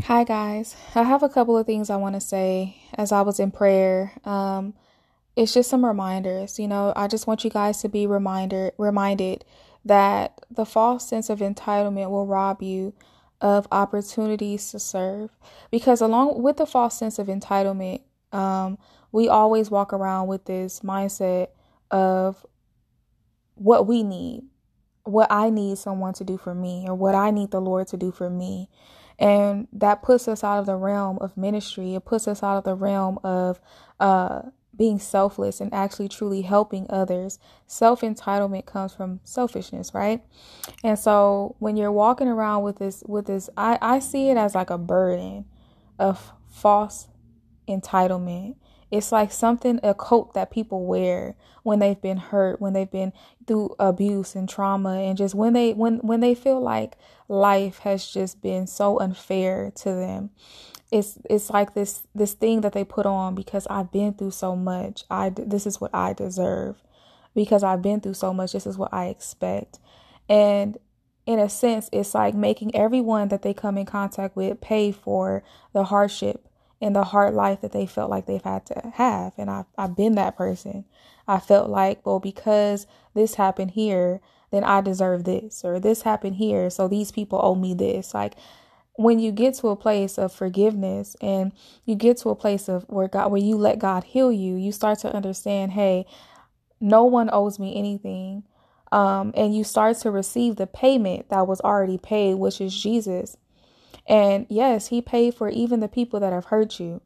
Hi, guys. I have a couple of things I want to say as I was in prayer. Um, it's just some reminders. You know, I just want you guys to be reminder reminded that the false sense of entitlement will rob you of opportunities to serve. Because along with the false sense of entitlement, um, we always walk around with this mindset of what we need, what I need someone to do for me, or what I need the Lord to do for me. And that puts us out of the realm of ministry. It puts us out of the realm of uh, being selfless and actually truly helping others. Self entitlement comes from selfishness, right? And so when you're walking around with this, with this, I, I see it as like a burden of false entitlement. It's like something, a coat that people wear when they've been hurt, when they've been through abuse and trauma, and just when they when when they feel like life has just been so unfair to them. It's it's like this this thing that they put on because I've been through so much. I this is what I deserve because I've been through so much. This is what I expect, and in a sense, it's like making everyone that they come in contact with pay for the hardship in the hard life that they felt like they've had to have. And I've, I've been that person. I felt like, well, because this happened here, then I deserve this, or this happened here, so these people owe me this. Like, when you get to a place of forgiveness and you get to a place of where God, where you let God heal you, you start to understand, hey, no one owes me anything. Um, and you start to receive the payment that was already paid, which is Jesus. And yes, he paid for even the people that have hurt you.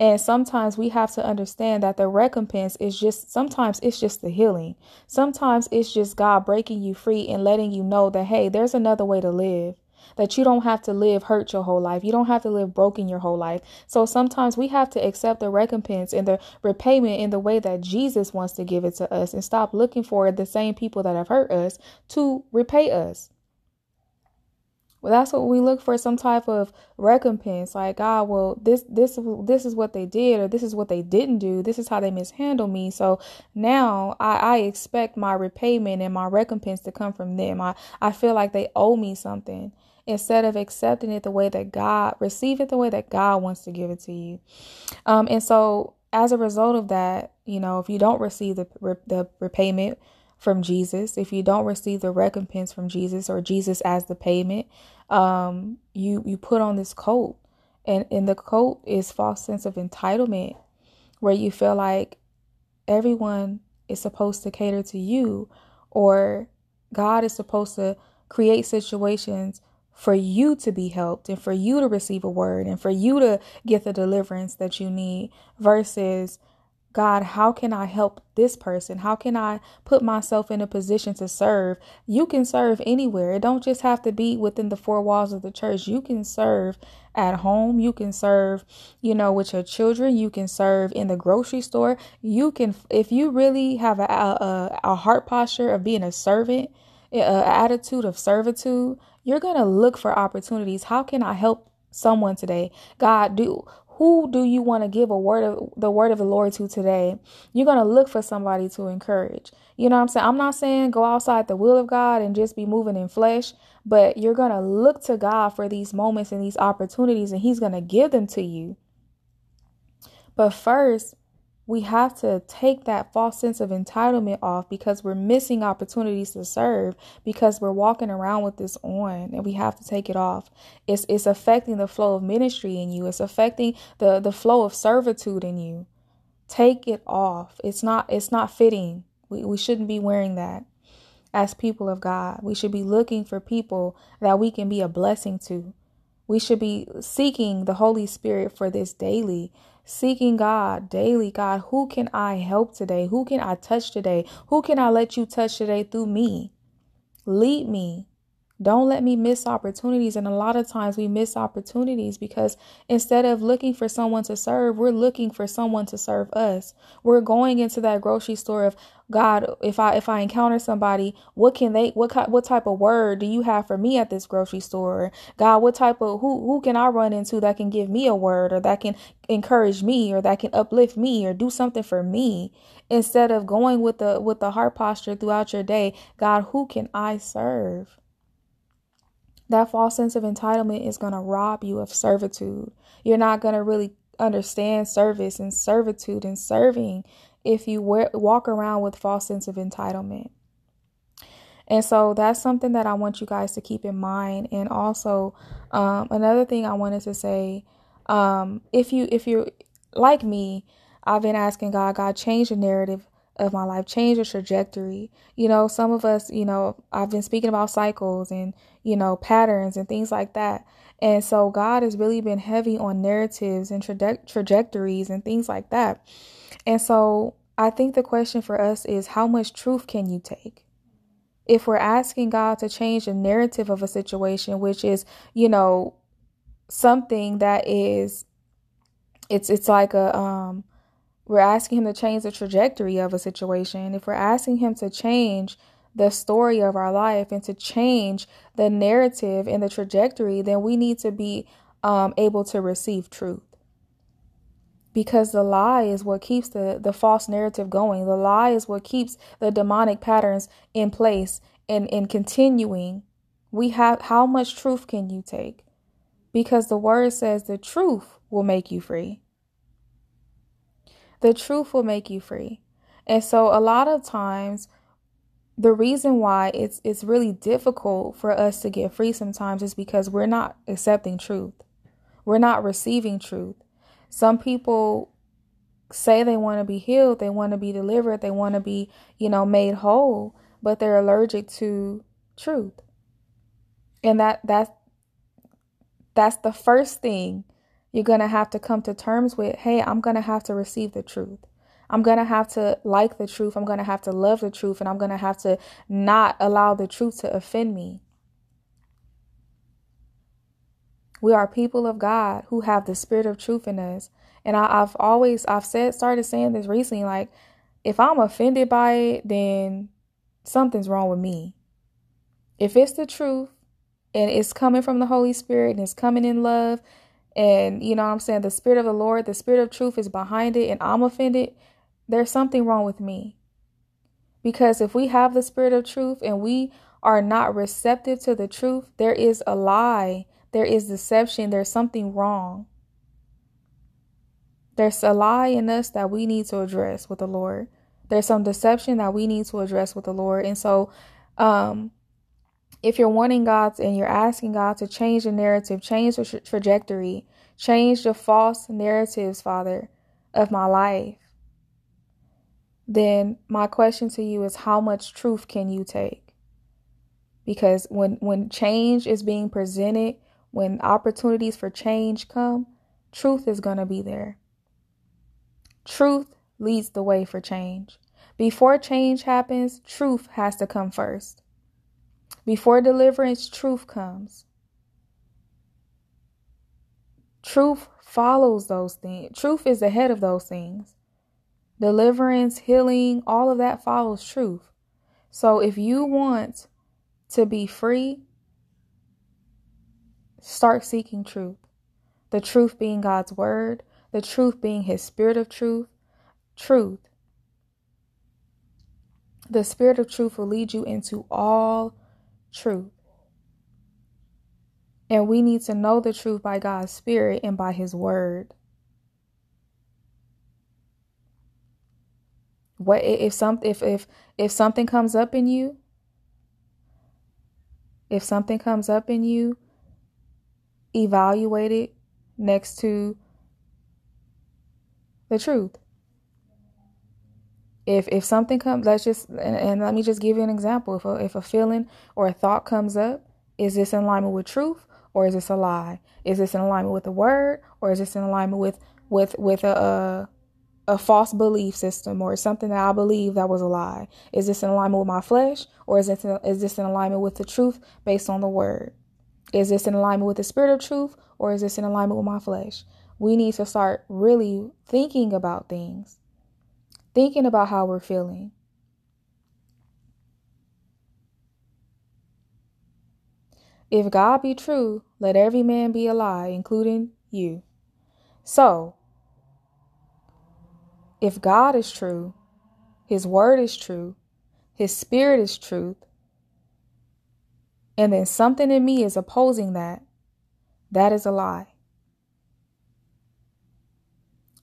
And sometimes we have to understand that the recompense is just, sometimes it's just the healing. Sometimes it's just God breaking you free and letting you know that, hey, there's another way to live. That you don't have to live hurt your whole life. You don't have to live broken your whole life. So sometimes we have to accept the recompense and the repayment in the way that Jesus wants to give it to us and stop looking for the same people that have hurt us to repay us. Well, that's what we look for some type of recompense. Like, God, well, this this this is what they did, or this is what they didn't do. This is how they mishandled me. So now I, I expect my repayment and my recompense to come from them. I, I feel like they owe me something instead of accepting it the way that God receive it the way that God wants to give it to you. Um, and so as a result of that, you know, if you don't receive the the repayment from Jesus, if you don't receive the recompense from Jesus or Jesus as the payment, um, you you put on this coat, and in the coat is false sense of entitlement, where you feel like everyone is supposed to cater to you, or God is supposed to create situations for you to be helped and for you to receive a word and for you to get the deliverance that you need versus God, how can I help this person? How can I put myself in a position to serve? You can serve anywhere. It don't just have to be within the four walls of the church. You can serve at home. You can serve, you know, with your children. You can serve in the grocery store. You can, if you really have a, a, a heart posture of being a servant, an attitude of servitude, you're going to look for opportunities. How can I help someone today? God, do who do you want to give a word of the word of the Lord to today? You're going to look for somebody to encourage. You know what I'm saying? I'm not saying go outside the will of God and just be moving in flesh, but you're going to look to God for these moments and these opportunities and he's going to give them to you. But first, we have to take that false sense of entitlement off because we're missing opportunities to serve because we're walking around with this on and we have to take it off. It's it's affecting the flow of ministry in you. It's affecting the the flow of servitude in you. Take it off. It's not it's not fitting. We we shouldn't be wearing that as people of God. We should be looking for people that we can be a blessing to. We should be seeking the Holy Spirit for this daily seeking God daily. God, who can I help today? Who can I touch today? Who can I let you touch today through me? Lead me. Don't let me miss opportunities. And a lot of times we miss opportunities because instead of looking for someone to serve, we're looking for someone to serve us. We're going into that grocery store of God, if I if I encounter somebody, what can they what what type of word do you have for me at this grocery store? God, what type of who who can I run into that can give me a word or that can encourage me or that can uplift me or do something for me instead of going with the with the heart posture throughout your day, God, who can I serve? That false sense of entitlement is going to rob you of servitude. You're not going to really understand service and servitude and serving if you walk around with false sense of entitlement. And so that's something that I want you guys to keep in mind. And also, um, another thing I wanted to say, um, if you if you're like me, I've been asking God, God, change the narrative of my life, change the trajectory. You know, some of us, you know, I've been speaking about cycles and, you know, patterns and things like that. And so God has really been heavy on narratives and traje- trajectories and things like that. And so I think the question for us is how much truth can you take? If we're asking God to change the narrative of a situation, which is, you know, something that is it's it's like a um we're asking him to change the trajectory of a situation, if we're asking him to change the story of our life and to change the narrative and the trajectory, then we need to be um, able to receive truth. Because the lie is what keeps the, the false narrative going. The lie is what keeps the demonic patterns in place and, and continuing. We have how much truth can you take? Because the word says the truth will make you free. The truth will make you free. And so a lot of times the reason why it's it's really difficult for us to get free sometimes is because we're not accepting truth. We're not receiving truth. Some people say they want to be healed, they want to be delivered, they want to be, you know, made whole, but they're allergic to truth. And that that's that's the first thing you're going to have to come to terms with hey, I'm going to have to receive the truth. I'm going to have to like the truth. I'm going to have to love the truth. And I'm going to have to not allow the truth to offend me. We are people of God who have the spirit of truth in us. And I, have always, I've said, started saying this recently like, if I'm offended by it, then something's wrong with me. If it's the truth and it's coming from the Holy Spirit and it's coming in love and you know what I'm saying, the spirit of the Lord, the spirit of truth is behind it, and I'm offended, there's something wrong with me. Because if we have the spirit of truth and we are not receptive to the truth, there is a lie, there is deception, there's something wrong. There's a lie in us that we need to address with the Lord. There's some deception that we need to address with the Lord. And so, um, if you're wanting God and you're asking God to change the narrative, change the tra- trajectory, change the false narratives, Father, of my life, then my question to you is how much truth can you take? Because when when change is being presented, when opportunities for change come, truth is going to be there. Truth leads the way for change. Before change happens, truth has to come first. Before deliverance, truth comes. Truth follows those things. Truth is ahead of those things. Deliverance, healing, all of that follows truth. So if you want to be free, start seeking truth. The truth being God's word, the truth being his spirit of truth. Truth. The spirit of truth will lead you into all truth. And we need to know the truth by God's Spirit and by His Word. What if some if if if something comes up in you? If something comes up in you, evaluate it next to the truth if if something comes let's just and, and, let me just give you an example if a, if a feeling or a thought comes up is this in alignment with truth or is this a lie is this in alignment with the word or is this in alignment with with with a, a a false belief system or something that I believe that was a lie? Is this in alignment with my flesh or is this is this in alignment with the truth based on the word? Is this in alignment with the spirit of truth or is this in alignment with my flesh? We need to start really thinking about things thinking about how we're feeling. If God be true, let every man be a lie, including you. So, if God is true, His word is true, His spirit is truth, and then something in me is opposing that, that is a lie.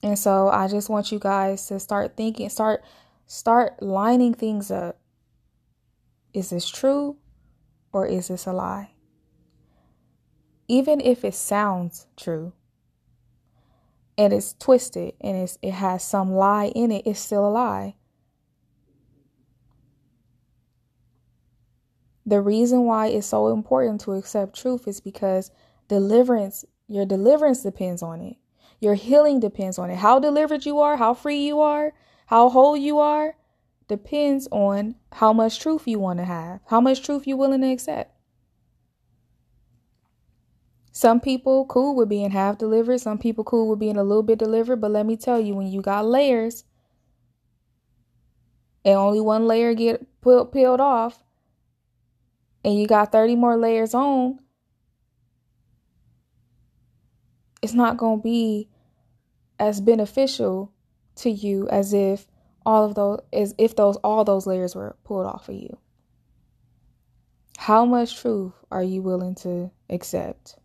And so I just want you guys to start thinking, start start lining things up. Is this true or is this a lie? Even if it sounds true and it's twisted and it's, it has some lie in it, it's still a lie. The reason why it's so important to accept truth is because deliverance, your deliverance depends on it. Your healing depends on it. How delivered you are, how free you are, how whole you are, depends on how much truth you want to have, how much truth you're willing to accept. Some people cool with being half delivered, some people cool with being a little bit delivered, but let me tell you, when you got layers and only one layer get peeled off, and you got 30 more layers on, it's not going to be as beneficial to you as if all of those as if those all those layers were pulled off of you. How much truth are you willing to accept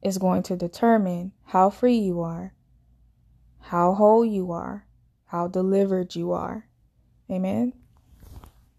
is going to determine how free you are, how whole you are, how delivered you are. Amen.